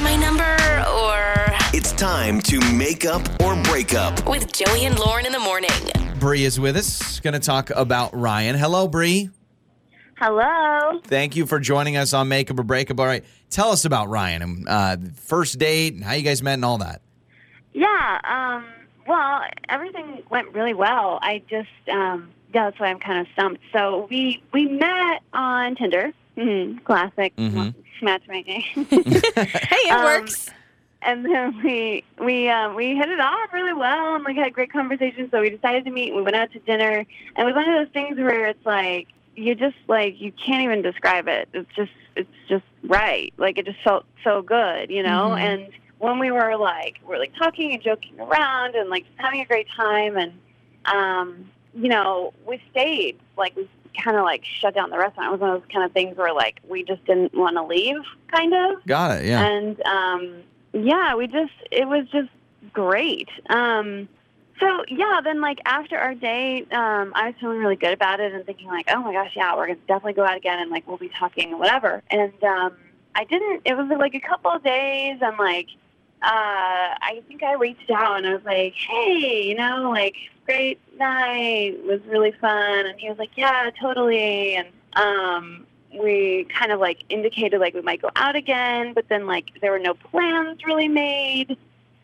is my number or It's time to make up or break up. with Joey and Lauren in the morning. Bri is with us. Going to talk about Ryan. Hello, Bri. Hello. Thank you for joining us on Makeup or Breakup. All right, tell us about Ryan and uh, first date and how you guys met and all that. Yeah. Um. Well, everything went really well. I just um. Yeah, that's why I'm kind of stumped. So we we met on Tinder. Hmm Classic Mhm. matchmaking. Hey, it Um, works. and then we we um, we hit it off really well and like had great conversation. So we decided to meet. We went out to dinner, and it was one of those things where it's like you just like you can't even describe it. It's just it's just right. Like it just felt so good, you know. Mhm. And when we were like we are like talking and joking around and like having a great time, and um, you know we stayed like we kind of like shut down the restaurant. It was one of those kind of things where like we just didn't want to leave, kind of. Got it. Yeah. And um, yeah, we just it was just great. Um, so yeah, then like after our date, um, I was feeling really good about it and thinking like, oh my gosh, yeah, we're gonna definitely go out again and like we'll be talking whatever. And um, I didn't. It was like a couple of days and like. Uh, I think I reached out and I was like, "Hey, you know, like great night, was really fun." And he was like, "Yeah, totally." And um, we kind of like indicated like we might go out again, but then like there were no plans really made.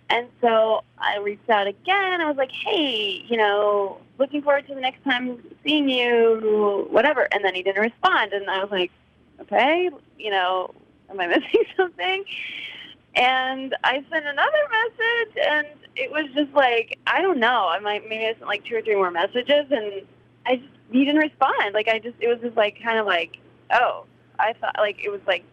And so I reached out again. I was like, hey, you know, looking forward to the next time seeing you, whatever. And then he didn't respond. And I was like, okay, you know, am I missing something? And I sent another message, and it was just like, I don't know. I might maybe I sent like two or three more messages, and I just, he didn't respond. Like, I just, it was just like kind of like, oh, I thought like it was like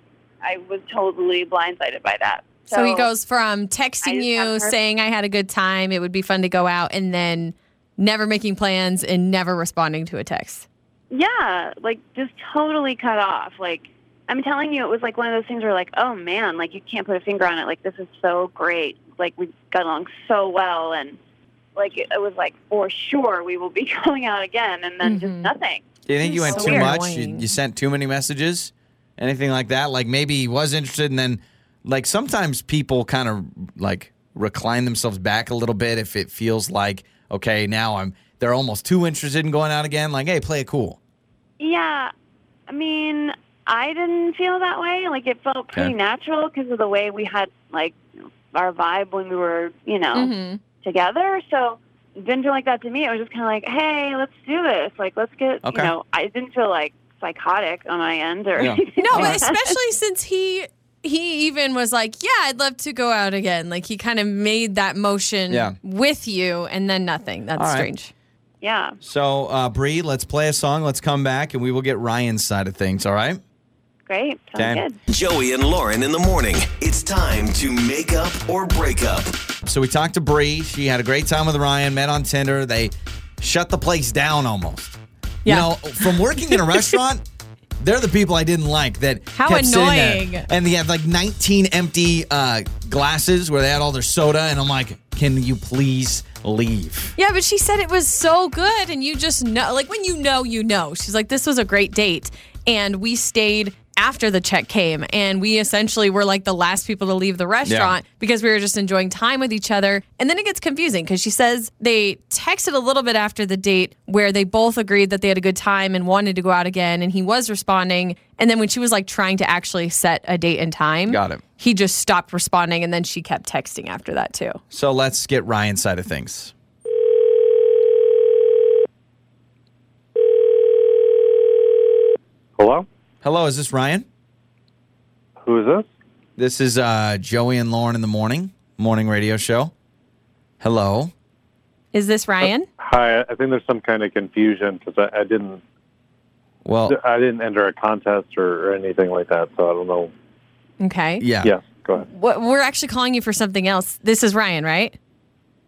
I was totally blindsided by that. So, he goes from texting you, saying I had a good time, it would be fun to go out, and then never making plans and never responding to a text. Yeah, like just totally cut off. Like I'm telling you, it was like one of those things where like, oh man, like you can't put a finger on it. Like this is so great. Like we got along so well, and like it, it was like for sure we will be going out again, and then just Mhm. nothing. Do you think you went So too weird. much? You, you sent too many messages? Anything like that? Like maybe he was interested and then, like, sometimes people kind of like recline themselves back a little bit if it feels like, okay, now I'm, they're almost too interested in going out again. Like, hey, play it cool. Yeah, I mean, I didn't feel that way. Like it felt pretty Okay. natural because of the way we had like our vibe when we were, you know. Mm-hmm. together. So it didn't feel like that to me. It was just kind of like, hey, let's do this. Like, let's get, Okay. you know, I didn't feel like psychotic on my end or Yeah. anything No, like especially since he he even was like, "Yeah, I'd love to go out again." Like he kind of made that motion Yeah. with you, and then nothing. That's All right. strange. Yeah. So, uh, Bri, let's play a song. Let's come back and we will get Ryan's side of things. All right. Great. Sounds Okay. good. Joey and Lauren in the morning. It's time to make up or break up. So we talked to Bri. She had a great time with Ryan. Met on Tinder. They shut the place down almost. Yeah. You know, from working in a restaurant, they're the people I didn't like. That How kept sitting there. annoying. And they have like 19 empty uh, glasses where they had all their soda, and I'm like, can you please leave? Yeah, but she said it was so good, and you just know, like when you know, you know. She's like, "This was a great date," and we stayed after the check came, and we essentially were like the last people to leave the restaurant because we were just enjoying time with each other. And then it gets confusing because she says they texted a little bit after the date where they both agreed that they had a good time and wanted to go out again, and he was responding. And then when she was like trying to actually set a date and time, Got it. He just stopped responding, and then she kept texting after that too. So let's get Ryan's side of things. Hello? Hello, is this Ryan? Who is this? This is uh, Joey and Lauren in the morning, morning radio show. Hello. Is this Ryan? Hi, I think there's some kind of confusion because I, I didn't Well, I didn't enter a contest or, or anything like that, so I don't know. Okay. yeah. Yeah. go ahead. We're actually calling you for something else. This is Ryan, right?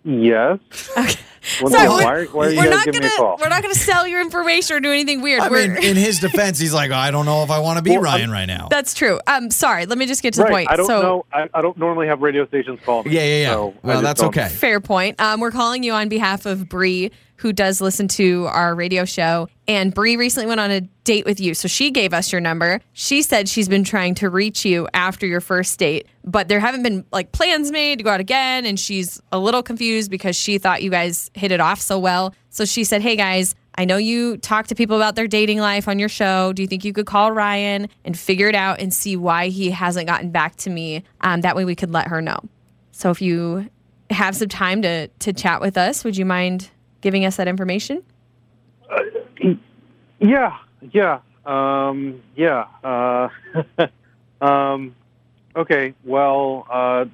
Yes. Okay. Well, Sorry, no, we're- why, why are you we're guys not me a gonna call? we're not gonna sell your information or do anything weird. I We're, mean, in his defense, he's like, I don't know if I want to be Well, Ryan I'm- right now. that's true. Um, sorry. Let me just get to the point. I don't so, know. I, I don't normally have radio stations call me. Yeah, yeah, yeah. so well, that's don't- okay. Fair point. Um, we're calling you on behalf of Bri. Who does listen to our radio show. And Bri recently went on a date with you. So she gave us your number. She said she's been trying to reach you after your first date, but there haven't been like plans made to go out again. And she's a little confused because she thought you guys hit it off so well. So she said, Hey guys, I know you talk to people about their dating life on your show. Do you think you could call Ryan and figure it out and see why he hasn't gotten back to me? Um, that way we could let her know. So if you have some time to to chat with us, would you mind giving us that information? Yeah, yeah, um, yeah. Uh, um, okay, well, uh,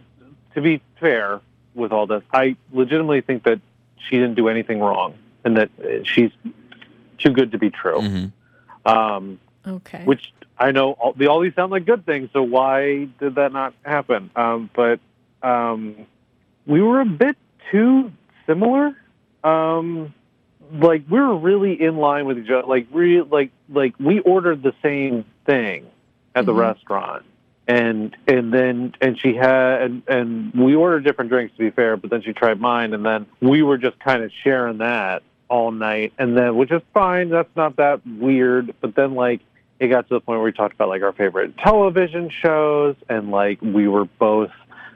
to be fair with all this, I legitimately think that she didn't do anything wrong and that uh, she's too good to be true. Mm-hmm. Um, Okay. which I know all, they all these sound like good things. So why did that not happen? Um, but um, we were a bit too similar. Um, like we were really in line with each other. Like re- like like we ordered the same thing at the Mhm. restaurant. And and then and she had and, and we ordered different drinks to be fair, but then she tried mine, and then we were just kind of sharing that all night, and then which is fine. That's not that weird. But then like it got to the point where we talked about like our favorite television shows and like we were both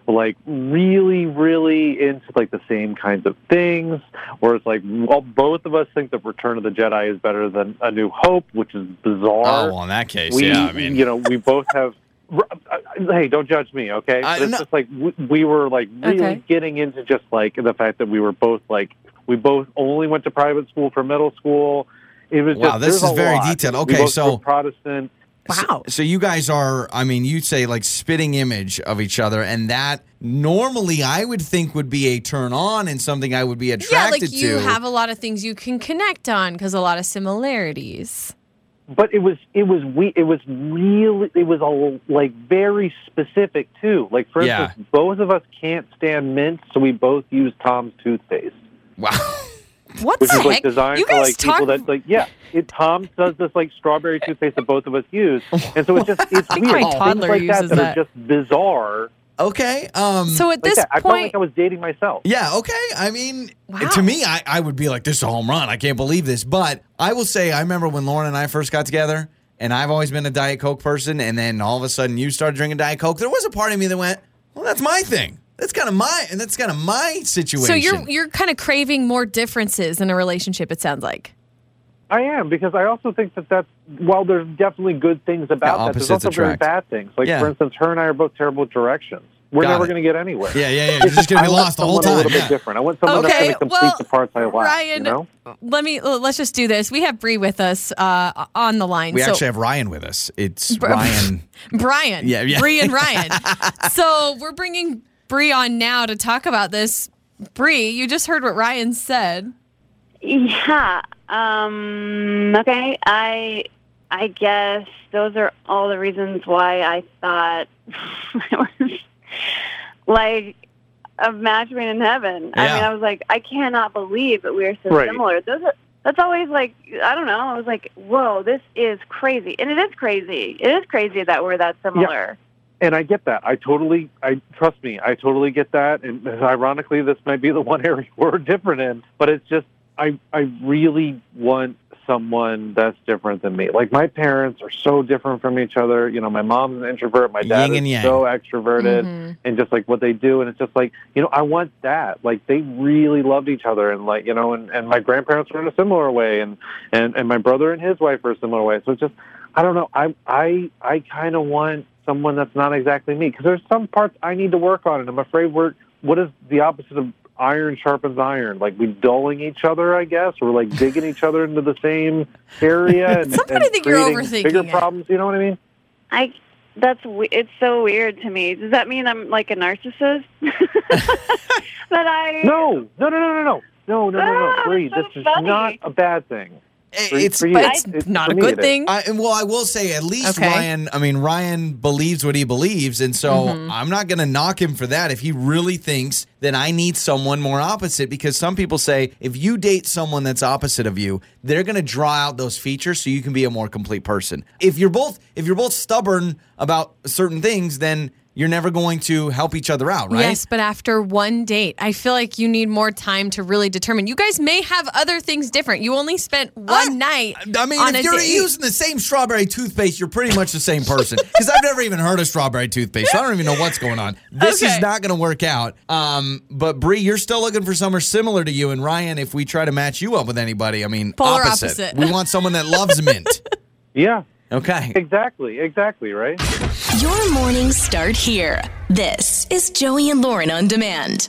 like really really into like the same kinds of things whereas like well, both of us think that return of the jedi is better than a new hope which is bizarre Oh, well, in that case, we, yeah. I mean, you know, we both have. Uh, uh, hey, don't judge me, okay? I- it's no. just like we, we were like really Okay. getting into just like the fact that we were both like we both only went to private school for middle school. It was Wow, just this is very lot. detailed. We Okay, both so- were Protestant. Wow. So you guys are, I mean, you'd say like spitting image of each other, and that normally I would think would be a turn on and something I would be attracted to. yeah, attracted like you to. have a lot of things you can connect on because a lot of similarities. but it was it was we it was really it was all like very specific too. Like for Yeah. instance, both of us can't stand mint, so we both use Tom's toothpaste. wow. What which the is heck? like designed you for guys like talk. people that like yeah. It, Tom does this like strawberry toothpaste that both of us use, and so it's just it's think weird. my Things toddler like that uses that, that. are just bizarre. Okay. Um. so at Like this that. I felt like I was dating myself. Yeah, okay. I mean, Wow. to me, I, I would be like, this is a home run. I can't believe this. But I will say, I remember when Lauren and I first got together, and I've always been a Diet Coke person, and then all of a sudden you started drinking Diet Coke. There was a part of me that went, well, that's my thing. That's kind of my, and that's kind of my situation. so you're you're kind of craving more differences in a relationship. It sounds like. I am because I also think that that's while there's definitely good things about Yeah, that, there's opposites also very bad things. Like Yeah. for instance, her and I are both terrible at directions. We're Got never going to get anywhere. yeah, yeah, yeah. You're just going to I be lost the whole time. A little Yeah. bit different. I want someone that's Okay, going to complete well, the parts I lack. Ryan, you know? let me let's just do this. We have Bri with us uh, on the line. We so actually have Ryan with us. It's Br- Ryan. Brian, Yeah, yeah. Bri and Ryan. so we're bringing Bri on now to talk about this. Bri, you just heard what Ryan said. Yeah. Um, okay. I I guess those are all the reasons why I thought it was like a match made in heaven. Yeah. I mean, I was like, I cannot believe that we are so Right. similar. Those are, that's always like, I don't know. I was like, whoa, this is crazy, and it is crazy. It is crazy that we're that similar. And I get that. I totally, I trust me. I totally get that. And ironically, this might be the one area we're different in. But it's just, I, I really want someone that's different than me. Like my parents are so different from each other. You know, my mom's an introvert. My dad Yin and is yang. so extroverted, Mhm. and just like what they do. And it's just like, you know, I want that. Like they really loved each other, and like you know, and, and my grandparents were in a similar way, and and and my brother and his wife are a similar way. So it's just, I don't know. I I I kind of want someone that's not exactly me because there's some parts I need to work on, and I'm afraid we're what is the opposite of iron sharpens iron? Like we dulling each other, I guess, or like digging each other into the same area and, Sometimes and I think you're creating overthinking bigger it. problems. You know what I mean? I that's it's so weird to me. Does that mean I'm like a narcissist? that I No, no, no, no, no, no. No, no, no, no, Ah, Bri, that's this so is funny. not a bad thing. For- It's for you. But it's It- not a good thing. I, and well, I will say at least Okay. Ryan. I mean, Ryan believes what he believes, and so Mm-hmm. I'm not going to knock him for that. If he really thinks that I need someone more opposite, because some people say if you date someone that's opposite of you, they're going to draw out those features so you can be a more complete person. If you're both if you're both stubborn about certain things, then you're never going to help each other out, right? Yes, but after one date, I feel like you need more time to really determine. You guys may have other things different. You only spent one I- night. I mean, on if a you're date. using the same strawberry toothpaste, you're pretty much the same person. Because I've never even heard of strawberry toothpaste. So I don't even know what's going on. This Okay. is not going to work out. Um, but Bri, you're still looking for someone similar to you. And Ryan, if we try to match you up with anybody, I mean, Polar opposite. opposite. We want someone that loves mint. Yeah, Okay. exactly, exactly, right? Your mornings start here. This is Joey and Lauren on demand.